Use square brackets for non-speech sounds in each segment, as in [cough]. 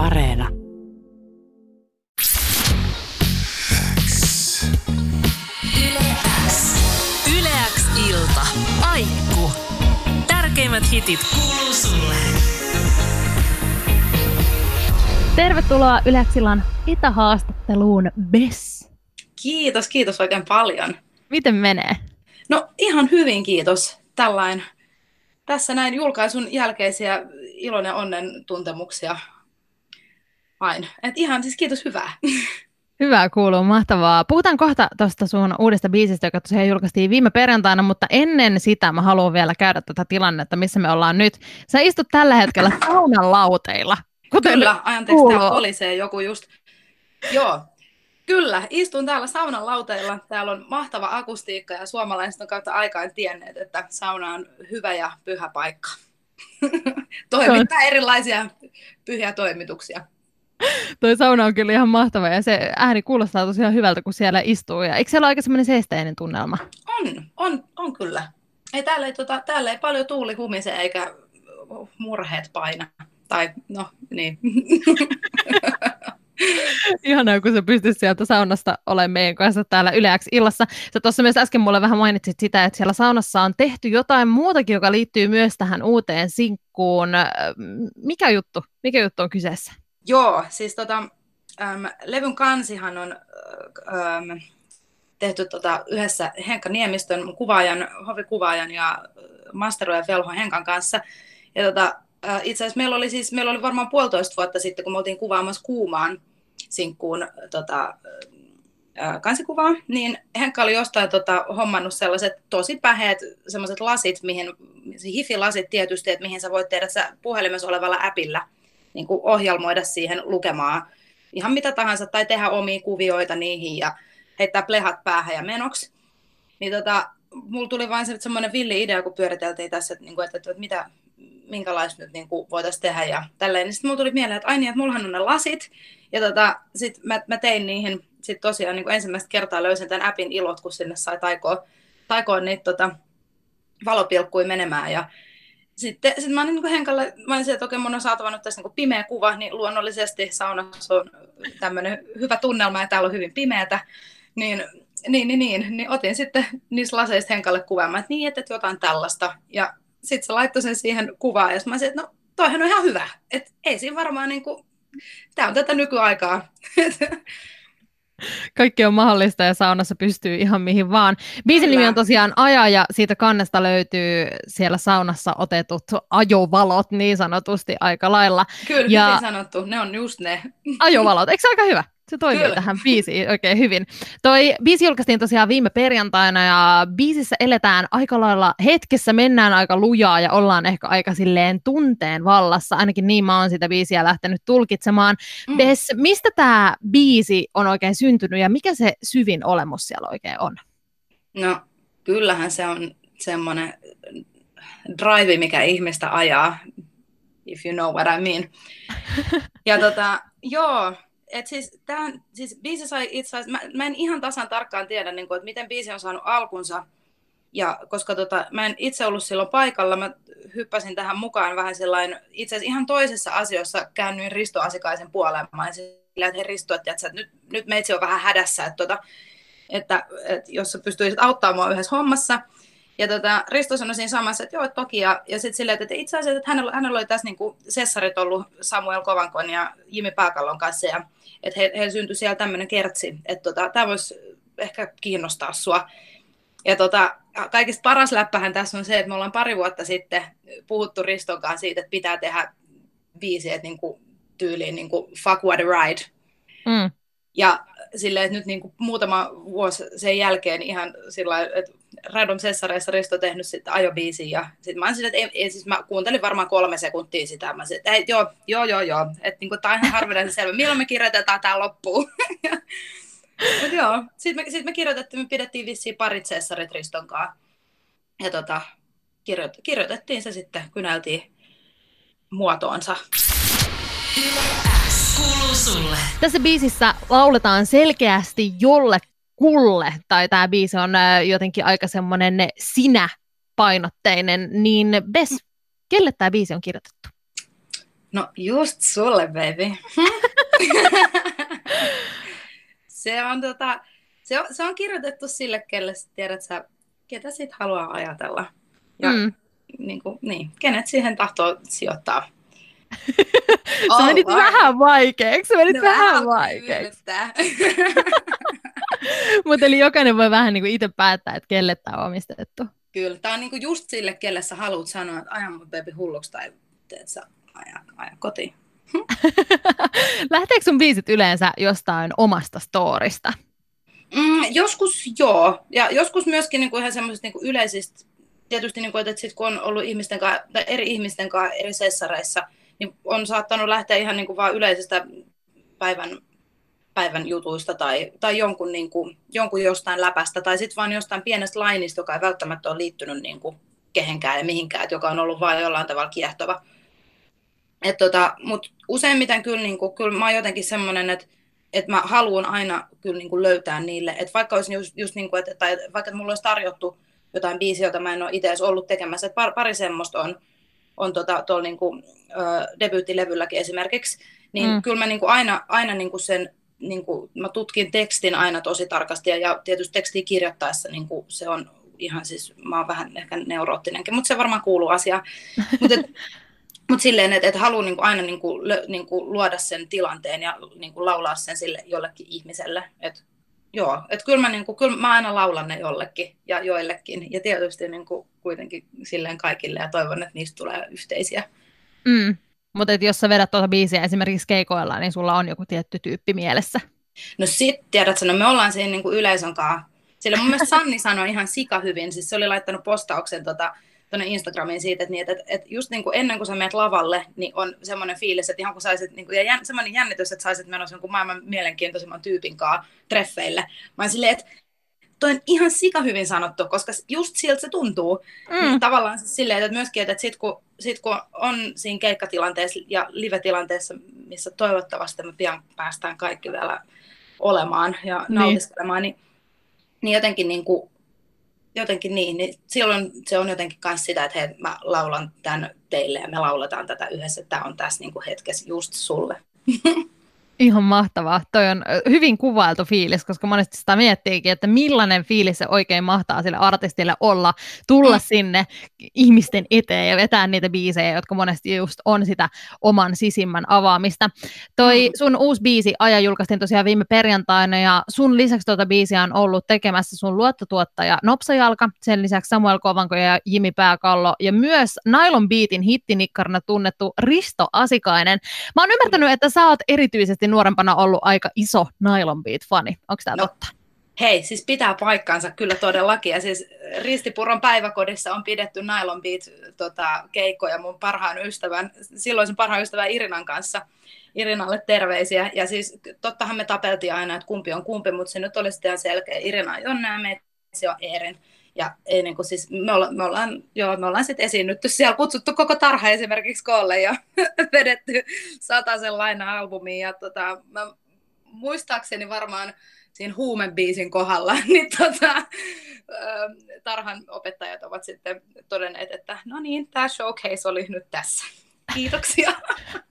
Areena. Yleäks ilta. Aikku. Tärkeimmät hitit kuuluu sulle. Tervetuloa Yleäksillan itähaastatteluun BES. Kiitos, kiitos oikein paljon. Miten menee? No ihan hyvin kiitos. Tällain, tässä näin julkaisun jälkeisiä ilon ja onnen tuntemuksia. Vain. Et ihan siis kiitos hyvää. Hyvää kuuluu, mahtavaa. Puhutaan kohta tuosta sun uudesta biisistä, joka tosiaan julkaistiin viime perjantaina, mutta ennen sitä mä haluan vielä käydä tätä tilannetta, missä me ollaan nyt. Sä istut tällä hetkellä [laughs] saunan lauteilla. Kuten Kyllä, anteeksi, täällä kolisee joku just. Joo, Kyllä, istun täällä saunan lauteilla. Täällä on mahtava akustiikka ja suomalaiset on kautta aikaan tienneet, että sauna on hyvä ja pyhä paikka. [laughs] Toimittaa erilaisia pyhiä toimituksia. [laughs] Toi sauna on kyllä ihan mahtava ja se ääni kuulostaa tosiaan hyvältä, kun siellä istuu. Ja eikö siellä ole aika semmoinen seesteinen tunnelma? On, on, on kyllä. Ei, täällä, ei, tota, täällä ei paljon tuuli humise eikä murheet paina. Tai no, niin. [laughs] Ihanaa, kun sä pystyt sieltä saunasta olemaan meidän kanssa täällä yleäksi illassa. Sä tuossa myös äsken mulle vähän mainitsit sitä, että siellä saunassa on tehty jotain muutakin, joka liittyy myös tähän uuteen sinkkuun. Mikä juttu? Mikä juttu on kyseessä? Joo, siis tota, äm, levyn kansihan on äm, tehty tota, yhdessä Henkka Niemistön kuvaajan, hovikuvaajan ja masteroja Velho Henkan kanssa. Ja tota, itse asiassa meillä oli, siis, meillä oli varmaan puolitoista vuotta sitten, kun me oltiin kuvaamassa Kuumaan sinkkuun tota, kansikuvaa, niin Henkka oli jostain tota, hommannut sellaiset tosi päheät sellaiset lasit, mihin, hifi-lasit tietysti, että mihin sä voit tehdä sä puhelimessa olevalla äpillä niin kuin ohjelmoida siihen lukemaan ihan mitä tahansa tai tehdä omia kuvioita niihin ja heittää plehat päähän ja menoksi. Niin tota, mulla tuli vain se, semmoinen villi idea, kun pyöriteltiin tässä, että, että, että, että mitä, minkälaista nyt niin voitaisiin tehdä ja tälleen. Niin sitten mulla tuli mieleen, että ai niin, että mullahan on ne lasit. Ja tota, sitten mä, mä, tein niihin, sitten tosiaan niin ensimmäistä kertaa löysin tämän appin ilot, kun sinne sai taikoa, taikoa niitä tota, valopilkkuja menemään. Ja sitten sit mä olin niin Henkalle, mä olin että okei, mun on saatava nyt tässä niin pimeä kuva, niin luonnollisesti saunassa on tämmöinen hyvä tunnelma ja täällä on hyvin pimeätä. Niin niin, niin, niin, niin otin sitten niistä laseista Henkalle kuvaamaan, että niin, että jotain tällaista. Ja sitten se laittoi sen siihen kuvaan, ja mä sanoin, että no toihan on ihan hyvä. Että ei siinä varmaan niin kuin, tämä on tätä nykyaikaa. [laughs] Kaikki on mahdollista ja saunassa pystyy ihan mihin vaan. Biisin nimi on tosiaan Aja ja siitä kannesta löytyy siellä saunassa otetut ajovalot niin sanotusti aika lailla. Kyllä, ja... hyvin sanottu. Ne on just ne. Ajovalot, eikö se aika hyvä? Se toimii Kyllä. tähän biisiin oikein hyvin. Toi biisi julkaistiin tosiaan viime perjantaina ja biisissä eletään aika lailla hetkessä, mennään aika lujaa ja ollaan ehkä aika silleen tunteen vallassa. Ainakin niin mä oon sitä biisiä lähtenyt tulkitsemaan. Mm. Bes, mistä tämä biisi on oikein syntynyt ja mikä se syvin olemus siellä oikein on? No kyllähän se on semmoinen drive, mikä ihmistä ajaa, if you know what I mean. [laughs] Ja tota, joo, et siis, tämän, siis biisi sai itse asiassa, mä, mä en ihan tasan tarkkaan tiedä, niin kuin, että miten biisi on saanut alkunsa, ja koska tota, mä en itse ollut silloin paikalla, mä hyppäsin tähän mukaan vähän sellainen, itse asiassa ihan toisessa asiassa käännyin Risto Asikaisen puoleen. Mä sillä, että he Risto, että, että nyt, nyt meitsi on vähän hädässä, että, tota, että, että jos sä pystyisit auttamaan mua yhdessä hommassa. Ja tota, Risto sanoi siinä samassa, että joo, toki. Ja, ja sitten silleen, että itse asiassa että hänellä, hänellä oli tässä niin kuin sessarit ollut Samuel Kovankon ja Jimi Pääkallon kanssa. Ja että he, heillä syntyi siellä tämmöinen kertsi, että tota, tämä voisi ehkä kiinnostaa sua. Ja tota, kaikista paras läppähän tässä on se, että me ollaan pari vuotta sitten puhuttu Riston kanssa siitä, että pitää tehdä biisi, että niinku, tyyliin niinku, fuck what a ride. Mm. Ja silleen, että nyt niinku muutama vuosi sen jälkeen ihan sillä että Random Sessareissa Risto tehnyt sitten ajobiisin ja sitten mä silleen, että ei, ei, siis mä kuuntelin varmaan kolme sekuntia sitä, mä sitten, että joo, joo, joo, joo, että niinku, tämä on ihan harvinaisen [laughs] selvä, milloin me kirjoitetaan tämä loppuun. [laughs] Mutta joo, sitten me, sit me kirjoitettiin, me pidettiin vissiin parit Cessarit Riston kanssa ja tota, kirjoit, kirjoitettiin se sitten, kynältiin muotoonsa. sulle. Tässä biisissä lauletaan selkeästi jolle kulle, tai tämä biisi on jotenkin aika semmoinen sinä painotteinen, niin Bes, kelle tämä biisi on kirjoitettu? No just sulle, baby. [laughs] se, on, tota, se, on, se on kirjoitettu sille, kelle tiedät sä, ketä sit haluaa ajatella. Ja mm. niin, kuin, niin, kenet siihen tahtoo sijoittaa. [laughs] se meni oh, vähän vaikeaksi. Se meni no, vähän vaikeaksi. [laughs] [laughs] Mutta eli jokainen voi vähän niin kuin itse päättää, että kelle tämä on omistettu. Kyllä, tämä on niin kuin just sille, kelle sä haluat sanoa, että ajan mun baby hulluksi tai teet sä aja, aja kotiin. [laughs] Lähteekö sun biisit yleensä jostain omasta storista? Mm, joskus joo, ja joskus myöskin niin kuin ihan semmoisista niin kuin yleisistä, tietysti niin kuin, että sit kun on ollut ihmisten kanssa, tai eri ihmisten kanssa eri sessareissa, niin on saattanut lähteä ihan niin kuin vaan yleisestä päivän, päivän jutuista tai, tai jonkun, niin kuin, jonkun jostain läpästä, tai sitten vaan jostain pienestä lainista, joka ei välttämättä ole liittynyt niin kuin kehenkään ja mihinkään, että joka on ollut vain jollain tavalla kiehtova. Et tota, Mutta useimmiten kyllä, niin kuin, kyllä mä oon jotenkin semmoinen, että että mä haluan aina kyllä niin kuin löytää niille, että vaikka olisi just, just niin kuin, että, tai vaikka mulla olisi tarjottu jotain biisiä, jota mä en ole itse edes ollut tekemässä, että pari, pari semmoista on, on tota, tuolla niin kuin, ö, debyyttilevylläkin esimerkiksi, niin mm. kyllä mä niin kuin aina, aina niin kuin sen, niin kuin, mä tutkin tekstin aina tosi tarkasti, ja, ja tietysti tekstiin kirjoittaessa niin kuin se on ihan siis, mä oon vähän ehkä neuroottinenkin, mutta se varmaan kuuluu asiaan. [laughs] mutta Mutta silleen, että et haluan niinku aina niinku, lö, niinku luoda sen tilanteen ja niinku laulaa sen sille jollekin ihmiselle. Et, joo, että kyllä mä, niinku, kyllä mä aina laulan ne jollekin ja joillekin. Ja tietysti niinku, kuitenkin silleen kaikille ja toivon, että niistä tulee yhteisiä. Mm. Mutta jos sä vedät tuota biisiä esimerkiksi keikoilla, niin sulla on joku tietty tyyppi mielessä. No sit tiedätkö, no me ollaan siinä niinku yleisön kanssa. Sillä mun mielestä Sanni [laughs] sanoi ihan sika hyvin, siis se oli laittanut postauksen tota, tuonne Instagramiin siitä, että, niin, että, että just niin kuin ennen kuin sä menet lavalle, niin on semmoinen fiilis, että ihan kun saisit, niin kuin, ja jän, semmoinen jännitys, että saisit menossa jonkun maailman mielenkiintoisimman tyypin kanssa treffeille. Mä oon silleen, että toi on ihan sika hyvin sanottu, koska just siltä se tuntuu. Mm. Niin tavallaan siis silleen, että myöskin, että sit kun, sit kun on siinä keikkatilanteessa ja live-tilanteessa, missä toivottavasti me pian päästään kaikki vielä olemaan ja niin. nautiskelemaan, niin, niin jotenkin niin kuin jotenkin niin, niin silloin se on jotenkin myös sitä, että hei, mä laulan tämän teille ja me lauletaan tätä yhdessä, että tämä on tässä niin kuin hetkessä just sulle. [laughs] Ihan mahtavaa. Toi on hyvin kuvailtu fiilis, koska monesti sitä miettiikin, että millainen fiilis se oikein mahtaa sille artistille olla, tulla mm. sinne ihmisten eteen ja vetää niitä biisejä, jotka monesti just on sitä oman sisimmän avaamista. Toi mm. sun uusi biisi Aja julkaistiin tosiaan viime perjantaina ja sun lisäksi tuota biisiä on ollut tekemässä sun luottotuottaja Nopsajalka, sen lisäksi Samuel Kovanko ja Jimi Pääkallo ja myös Nylon Beatin hittinikkarina tunnettu Risto Asikainen. Mä oon ymmärtänyt, että sä oot erityisesti nuorempana ollut aika iso Nylon Beat-fani. Onko tämä no, totta? Hei, siis pitää paikkaansa kyllä todellakin. Ja siis Ristipuron päiväkodissa on pidetty Nylon Beat tota, keikkoja mun parhaan ystävän, silloisen parhaan ystävän Irinan kanssa. Irinalle terveisiä. Ja siis tottahan me tapeltiin aina, että kumpi on kumpi, mutta se nyt oli sitten selkeä. Irina on Jonna ja Metsi on Eerin. Ja ei niin kuin siis, me, olla, me ollaan, joo, me ollaan sitten esiinnytty siellä, kutsuttu koko tarha esimerkiksi koolle ja [laughs] vedetty sen laina albumiin. Ja tota, mä, muistaakseni varmaan siinä huumebiisin kohdalla, [laughs] niin tota, tarhan opettajat ovat sitten todenneet, että no niin, tämä showcase oli nyt tässä. Kiitoksia. [laughs]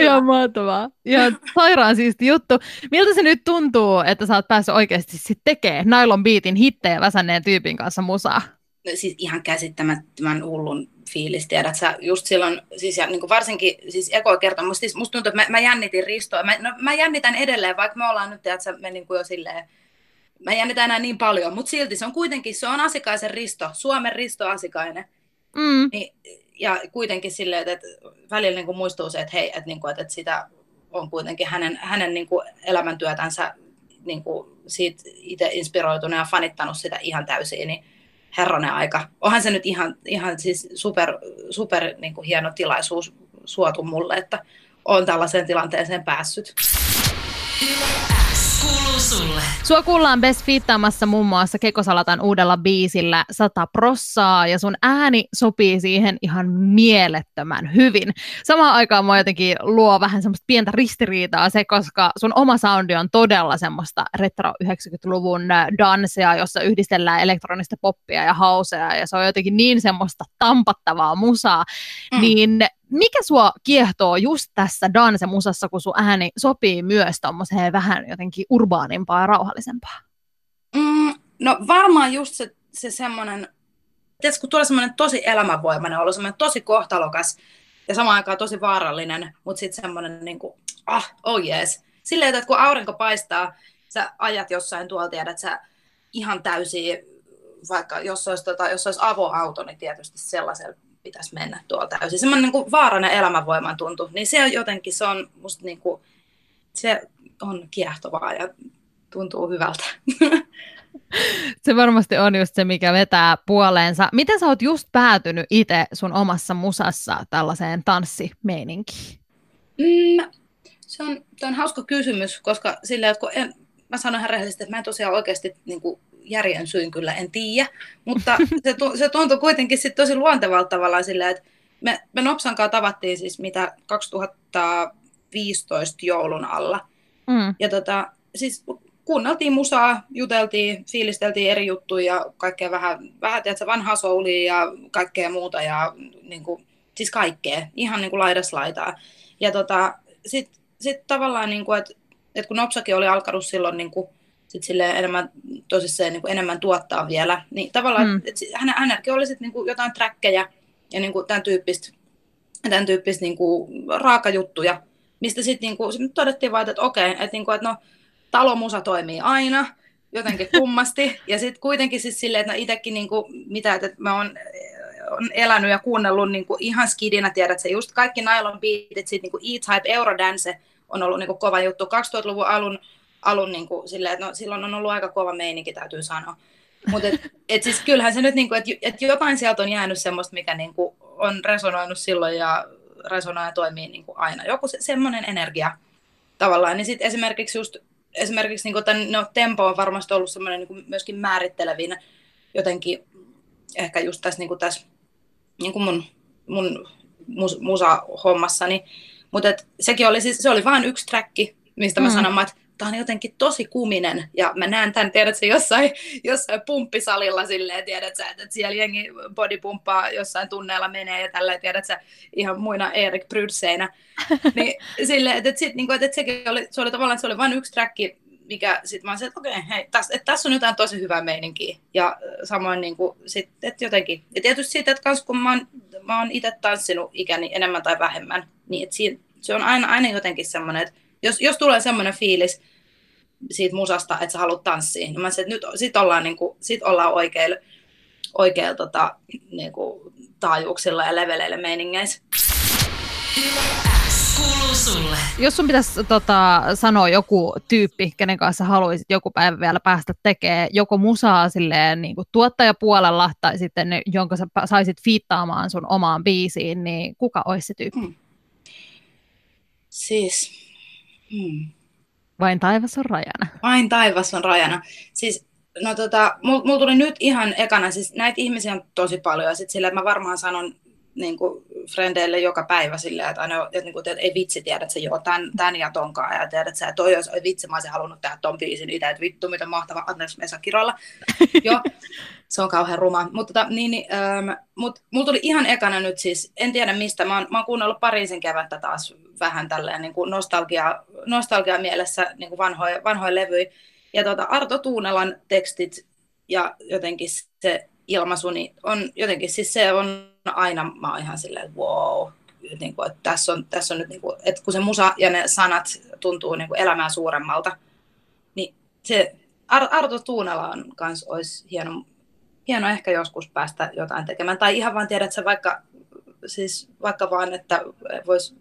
Ihan mahtavaa. Ja sairaan siisti juttu. Miltä se nyt tuntuu, että sä oot päässyt oikeasti sit tekemään Nylon Beatin hittejä väsänneen tyypin kanssa musaa? No, siis ihan käsittämättömän hullun fiilis, tiedät sä, just silloin, siis ja niin kuin varsinkin, siis ekoa kerta, musta, siis musta tuntuu, että mä, mä jännitin Ristoa, mä, no, mä jännitän edelleen, vaikka me ollaan nyt, tiedät sä, me niin kuin jo silleen, mä jännitän enää niin paljon, mutta silti se on kuitenkin, se on Asikaisen Risto, Suomen Risto Asikainen, mm. niin ja kuitenkin silleen, että, välillä niin kuin muistuu se, että hei, että, niin kuin, että, sitä on kuitenkin hänen, hänen niin kuin elämäntyötänsä niin kuin siitä itse inspiroitunut ja fanittanut sitä ihan täysin, niin herranen aika. Onhan se nyt ihan, ihan siis super, super niin kuin hieno tilaisuus suotu mulle, että olen tällaiseen tilanteeseen päässyt sulle. Sua kuullaan Best Fittaamassa muun muassa Kekosalatan uudella biisillä 100 prossaa ja sun ääni sopii siihen ihan mielettömän hyvin. Samaan aikaan mua jotenkin luo vähän semmoista pientä ristiriitaa se, koska sun oma soundi on todella semmoista retro 90-luvun äh, dansea, jossa yhdistellään elektronista poppia ja hausea ja se on jotenkin niin semmoista tampattavaa musaa. Mm. Niin mikä sua kiehtoo just tässä dansemusassa, kun sun ääni sopii myös tommoseen vähän jotenkin urbaanimpaa ja rauhallisempaa? Mm, no varmaan just se, se semmoinen, tiedätkö, kun tulee semmoinen tosi elämänvoimainen olo, semmoinen tosi kohtalokas ja samaan aikaan tosi vaarallinen, mutta sitten semmoinen niin kuin, ah, oh yes. Silleen, että kun aurinko paistaa, sä ajat jossain tuolla, tiedät sä ihan täysin, vaikka jos olisi, tota, jos olisi avoauto, niin tietysti sellaisella pitäisi mennä tuolla täysin. Semmoinen niin kuin vaarana elämänvoiman tuntu, niin se on jotenkin, se on musta niin kuin, se on kiehtovaa ja tuntuu hyvältä. [laughs] Se varmasti on just se, mikä vetää puoleensa. Miten sä oot just päätynyt itse sun omassa musassa tällaiseen tanssimeininkiin? Mm, se on, on hauska kysymys, koska sillä, että kun en, mä sanon ihan rehellisesti, että mä en tosiaan oikeasti niin kuin järjen syyn kyllä en tiedä, mutta [laughs] se, se tuntui kuitenkin sit tosi luontevalta tavallaan sillä, että me, me Nopsan kanssa tavattiin siis mitä 2015 joulun alla. Mm. Ja tota, siis kuunneltiin musaa, juteltiin, fiilisteltiin eri juttuja ja kaikkea vähän, vähän tiedätkö, vanhaa soulia ja kaikkea muuta ja niin kuin, siis kaikkea, ihan niin kuin laidas laitaa. Ja tota, sitten sit tavallaan, niin kuin, että, että kun Nopsakin oli alkanut silloin niin kuin, sit enemmän, tosissaan niin kuin enemmän tuottaa vielä, niin tavallaan, mm. että hän, hänelläkin oli sit, niin kuin jotain trackkejä ja niin kuin tämän tyyppistä, tämän tyyppistä niin kuin raakajuttuja, mistä sitten niin kuin, sit todettiin vaan, että okei, että, niin kuin, että no, talomusa toimii aina, jotenkin [laughs] kummasti. Ja sitten kuitenkin siis silleen, että no itsekin niinku, mitä, että mä oon on elänyt ja kuunnellut niinku ihan skidinä, tiedät se just kaikki nylon beatit, sit niinku E-Type, Eurodance on ollut niinku kova juttu. 2000-luvun alun, alun niinku, silleen, että no, silloin on ollut aika kova meininki, täytyy sanoa. Mutta et, et siis kyllähän se nyt, niinku, että et jotain sieltä on jäänyt semmoista, mikä niinku on resonoinut silloin ja resonoi ja toimii niinku aina. Joku se, semmoinen energia tavallaan. Niin sitten esimerkiksi just esimerkiksi niin tämän, no, tempo on varmasti ollut semmoinen niin myöskin määrittelevin jotenkin ehkä just tässä, niin kuin tässä niin kuin mun, mun mus, musa-hommassani. Mutta sekin oli, siis, se oli vain yksi träkki, mistä mä mm. sanon, että tämä on jotenkin tosi kuminen, ja mä näen tämän, tiedätkö, jossain, jossain pumppisalilla silleen, tiedätkö, että siellä jengi bodypumppaa jossain tunneilla menee, ja tällä tiedätkö, ihan muina Erik Brydseinä, [laughs] niin silleen, että, että, sit, niin kuin, että, että sekin oli, se oli tavallaan, se oli vain yksi träkki, mikä sitten mä sanoin, että okei, okay, hei, tässä, että tässä on jotain tosi hyvää meininkiä. Ja samoin niin kuin, sit, että jotenkin, ja tietysti siitä, että kans, kun mä oon, mä oon itse tanssinut ikäni enemmän tai vähemmän, niin että siinä, se on aina, aina jotenkin semmoinen, että jos, jos tulee semmoinen fiilis siitä musasta, että sä haluat tanssia, niin mä sanoin, että nyt sit ollaan, niin kuin, sit ollaan oikeilla, oikeilla tota, niin kuin, taajuuksilla ja leveleillä meiningeissä. Jos sun pitäisi tota, sanoa joku tyyppi, kenen kanssa haluaisit joku päivä vielä päästä tekemään joko musaa silleen, niin kuin tuottajapuolella tai sitten jonka sä saisit fiittaamaan sun omaan biisiin, niin kuka olisi se tyyppi? Hmm. Siis, Hmm. Vain taivas on rajana. Vain taivas on rajana. Siis, no tota, mulla mul tuli nyt ihan ekana, siis näitä ihmisiä on tosi paljon, ja sitten sillä, että mä varmaan sanon niin kuin frendeille joka päivä silleen, että, aina, että, niin kuin, että ei vitsi, tiedät sä, joo, tämän, tämän ja tonkaan, ja tiedät sä, toi olisi, vitsi, mä olisin halunnut tehdä ton biisin itse, että vittu, mitä mahtava, anteeksi, Mesa Kirolla. [laughs] joo, se on kauhean ruma. Mutta tota, niin, niin, ähm, mut, mulla tuli ihan ekana nyt siis, en tiedä mistä, mä oon, mä oon kuunnellut Pariisin kevättä taas vähän tälleen niin kuin nostalgia, nostalgia mielessä niin kuin vanhoja, vanhoja levyjä. Ja tota, Arto Tuunelan tekstit ja jotenkin se ilmaisu, niin on jotenkin, siis se on aina, mä oon ihan silleen, wow, niin kuin, että tässä on, tässä on nyt, niin kuin, että kun se musa ja ne sanat tuntuu niin kuin elämää suuremmalta, niin se Ar- Arto Tuunalaan kanssa olisi hieno, hieno ehkä joskus päästä jotain tekemään. Tai ihan vaan tiedät, että vaikka, siis vaikka vaan, että voisi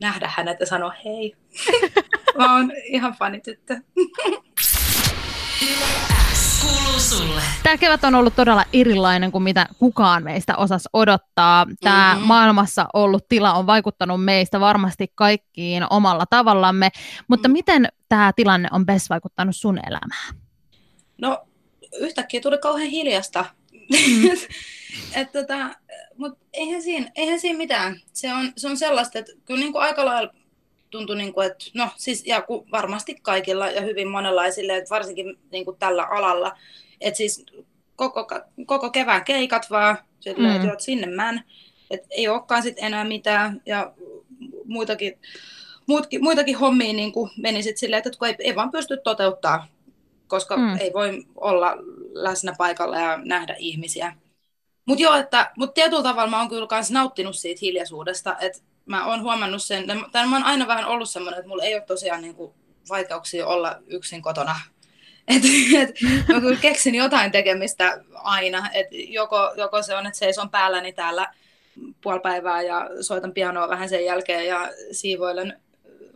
nähdä hänet ja sanoa hei. [laughs] Mä oon ihan fanityttö. Tämä kevät on ollut todella erilainen kuin mitä kukaan meistä osas odottaa. Tämä mm-hmm. maailmassa ollut tila on vaikuttanut meistä varmasti kaikkiin omalla tavallamme, mutta mm. miten tämä tilanne on best vaikuttanut sun elämään? No yhtäkkiä tuli kauhean hiljasta. Mm. [laughs] Et tota, mutta eihän siinä, eihän siinä mitään. Se on, se on sellaista, että kyllä niin kuin aika lailla tuntui, niin kuin, että no siis, ja varmasti kaikilla ja hyvin monenlaisille, että varsinkin niin kuin tällä alalla, että siis koko, koko kevään keikat vaan, silleen, mm. että sinne män. et ei olekaan sit enää mitään ja muitakin, muutkin, muitakin hommia niin kuin meni sitten silleen, että kun ei, ei vaan pysty toteuttaa, koska mm. ei voi olla läsnä paikalla ja nähdä ihmisiä. Mutta joo, että, mut tietyllä tavalla mä oon kyllä kans nauttinut siitä hiljaisuudesta, että mä oon huomannut sen, tai mä oon aina vähän ollut semmoinen, että mulla ei ole tosiaan niinku vaikeuksia olla yksin kotona. [laughs] Et, et, mä kyllä keksin jotain tekemistä aina, että joko, joko se on, että seison päälläni täällä puoli päivää ja soitan pianoa vähän sen jälkeen ja siivoilen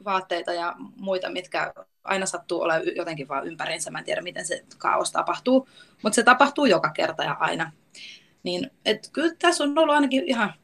vaatteita ja muita, mitkä aina sattuu olla jotenkin vaan ympäriinsä. Mä en tiedä, miten se kaos tapahtuu, mutta se tapahtuu joka kerta ja aina. Niin, et kyllä tässä on ollut ainakin ihan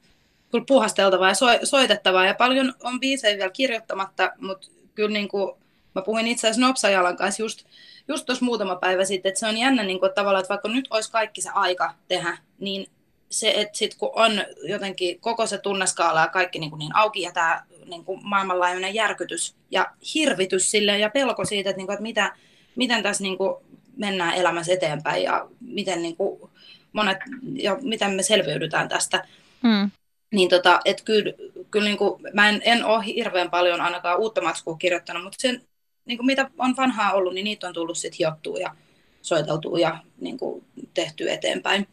puhasteltavaa ja so, soitettavaa ja paljon on biisejä vielä kirjoittamatta, mutta kyllä niin kuin, mä puhuin itse asiassa Nopsajalan kanssa just, just tuossa muutama päivä sitten, että se on jännä niin kuin, tavallaan, että vaikka nyt olisi kaikki se aika tehdä, niin se, että sit kun on jotenkin koko se tunneskaala ja kaikki niin, kuin niin auki ja tämä niin kuin maailmanlaajuinen järkytys ja hirvitys sille ja pelko siitä, että, niin kuin, että mitä, miten tässä niin kuin mennään elämässä eteenpäin ja miten niin kuin monet, ja miten me selviydytään tästä. Mm. Niin tota, et kyllä, kyllä niin kuin, mä en, en ole hirveän paljon ainakaan uutta matskua kirjoittanut, mutta sen, niin kuin mitä on vanhaa ollut, niin niitä on tullut sitten hiottua ja soiteltua ja niin kuin, tehty eteenpäin.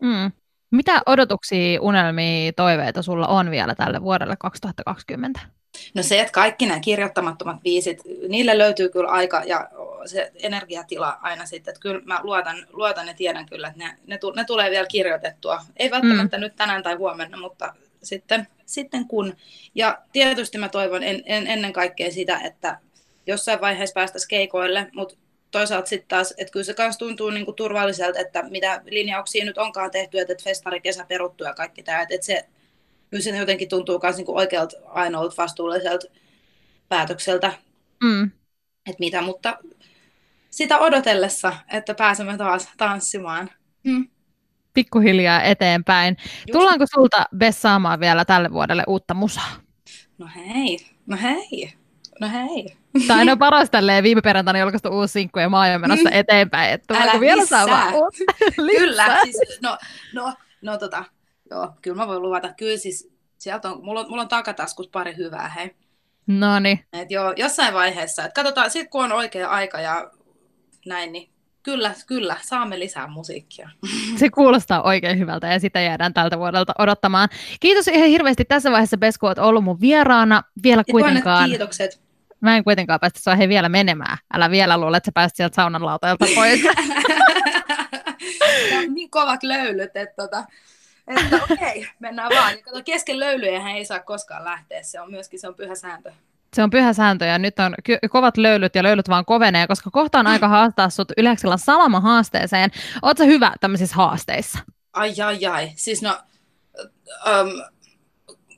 Mm. Mitä odotuksia, unelmia, toiveita sulla on vielä tälle vuodelle 2020? No se, että kaikki nämä kirjoittamattomat biisit, niille löytyy kyllä aika ja se energiatila aina sitten, että kyllä mä luotan, luotan ja tiedän kyllä, että ne, ne, ne tulee vielä kirjoitettua. Ei välttämättä mm. nyt tänään tai huomenna, mutta sitten, sitten kun. Ja tietysti mä toivon en, en, ennen kaikkea sitä, että jossain vaiheessa päästäisiin keikoille, mutta toisaalta sitten taas, että kyllä se myös tuntuu niinku turvalliselta, että mitä linjauksia nyt onkaan tehty, että festari kesä peruttu ja kaikki tämä, että, että se kyllä se jotenkin tuntuu myös niinku oikealta ainoalta vastuulliselta päätökseltä, mm. että mitä, mutta sitä odotellessa, että pääsemme taas tanssimaan. Mm. Pikkuhiljaa eteenpäin. Just. Tullaanko sulta Bess saamaan vielä tälle vuodelle uutta musaa? No hei, no hei, no hei. Tai no paras tälleen viime perjantaina julkaistu uusi sinkku ja maa on menossa mm. eteenpäin. Että Älä vielä saamaan [laughs] Kyllä, siis, no, no, no tota, joo, kyllä mä voin luvata. Kyllä siis sieltä on, mulla on, mulla on takataskus pari hyvää, hei. No niin. joo, jossain vaiheessa. Et katsotaan, sit kun on oikea aika ja näin, niin kyllä, kyllä, saamme lisää musiikkia. [laughs] Se kuulostaa oikein hyvältä ja sitä jäädään tältä vuodelta odottamaan. Kiitos ihan hirveästi tässä vaiheessa, Besku, olet ollut mun vieraana. Vielä kuitenkaan... Kiitokset. Mä en kuitenkaan päästä sua he vielä menemään. Älä vielä luule, että sä pääst sieltä saunan lauteelta pois. [laughs] on niin kovat löylyt, että, tota, että okei, okay, mennään vaan. Ja kato, kesken löylyjä ei saa koskaan lähteä. Se on myöskin se on pyhä sääntö. Se on pyhä sääntö ja nyt on kovat löylyt ja löylyt vaan kovenee, koska kohta on aika haastaa sut Yleksellä salama haasteeseen. Oletko hyvä tämmöisissä haasteissa? Ai ai ai, siis no, um,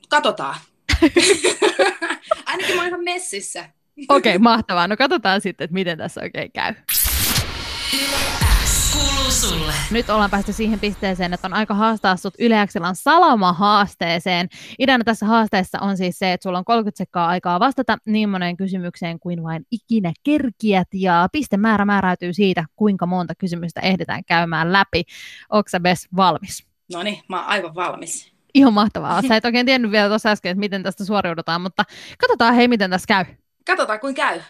katsotaan. [laughs] Ainakin mä oon ihan messissä. Okei, okay, mahtavaa. No katsotaan sitten, että miten tässä oikein käy sulle. Nyt ollaan päästy siihen pisteeseen, että on aika haastaa sut Yleäksilän salama-haasteeseen. Ideana tässä haasteessa on siis se, että sulla on 30 sekkaa aikaa vastata niin moneen kysymykseen kuin vain ikinä kerkiät, ja pistemäärä määräytyy siitä, kuinka monta kysymystä ehditään käymään läpi. Onko sä Bess valmis? No niin, mä oon aivan valmis. Ihan mahtavaa. Sä et oikein tiennyt vielä tuossa äsken, että miten tästä suoriudutaan, mutta katsotaan hei, miten tässä käy. Katsotaan, kuin käy.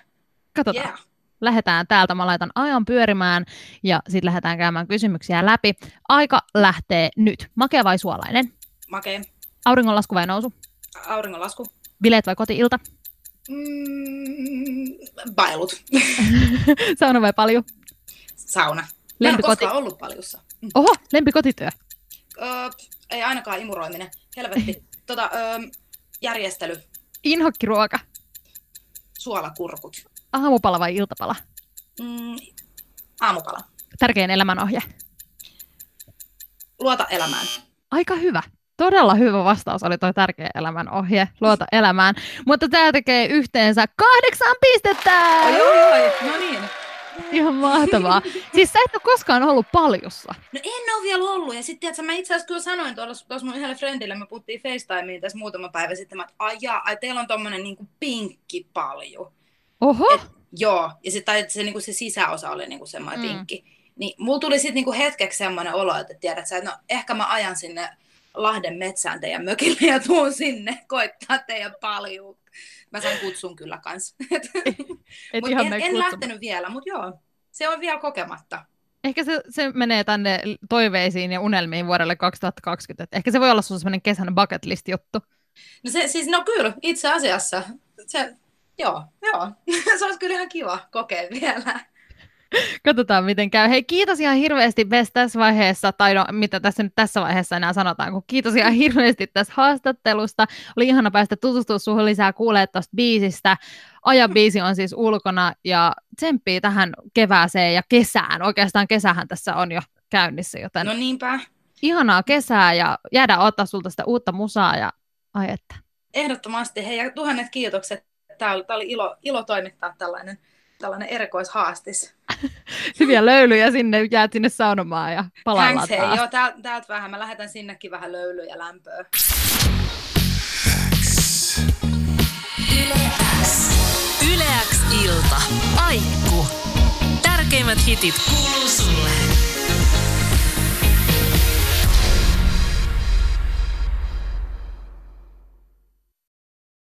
Katsotaan. Yeah lähdetään täältä, mä laitan ajan pyörimään ja sitten lähdetään käymään kysymyksiä läpi. Aika lähtee nyt. Makea vai suolainen? Makea. Auringonlasku vai nousu? Auringonlasku. Bileet vai kotiilta? Mm, bailut. [laughs] Sauna vai paljon? Sauna. Mä en ole koskaan ollut paljussa. Oho, lempikotityö? Öö, ei ainakaan imuroiminen. Helvetti. tota, öö, järjestely. Inhokkiruoka. Suolakurkut. Aamupala vai iltapala? Mm, aamupala. Tärkein elämänohje? Luota elämään. Aika hyvä. Todella hyvä vastaus oli tuo tärkeä elämän ohje, luota elämään. Mutta tämä tekee yhteensä kahdeksan pistettä! Oi, oi, oi. No niin. Ihan mahtavaa. Siis sä et ole koskaan ollut paljossa. No en ole vielä ollut. Ja sitten mä itse asiassa kyllä sanoin tuossa mun yhdelle friendille, me puhuttiin FaceTimeen tässä muutama päivä sitten, että ai, jaa, ai teillä on tommonen niinku pinkki paljon. Oho. Et, joo, ja se, tai se, niinku se sisäosa oli niinku semmoinen mm. pinkki. Niin mulla tuli sitten niinku hetkeksi semmoinen olo, että tiedät sä, että no ehkä mä ajan sinne Lahden metsään teidän mökille ja tuun sinne koittaa teidän paljon. Mä sain kutsun kyllä kans. [laughs] Et mut ihan en, en lähtenyt vielä, mutta joo, se on vielä kokematta. Ehkä se, se menee tänne toiveisiin ja unelmiin vuodelle 2020. Et ehkä se voi olla sun semmoinen kesän bucket list juttu. No, se, siis, no kyllä, itse asiassa. Se, joo, joo. [laughs] se olisi kyllä ihan kiva kokea vielä. [laughs] Katsotaan, miten käy. Hei, kiitos ihan hirveästi Ves tässä vaiheessa, tai no, mitä tässä nyt tässä vaiheessa enää sanotaan, kun kiitos ihan [laughs] hirveästi tästä haastattelusta. Oli ihana päästä tutustua suhun lisää, kuulee tuosta biisistä. Aja biisi on siis ulkona ja tsemppii tähän kevääseen ja kesään. Oikeastaan kesähän tässä on jo käynnissä, joten No niinpä. ihanaa kesää ja jäädä ottaa sulta sitä uutta musaa ja ai että. Ehdottomasti. Hei, ja tuhannet kiitokset. Tämä oli, tämä oli ilo, ilo toimittaa tällainen, tällainen erikoishaastis. [laughs] Hyviä löylyjä sinne, jäät sinne saunomaan ja palaillaan Thanks, hei. Joo, täältä täältä vähän. Mä lähetän sinnekin vähän löylyä ja lämpöä. Yleäks ilta. Aikku. Tärkeimmät hitit kuuluu sulle.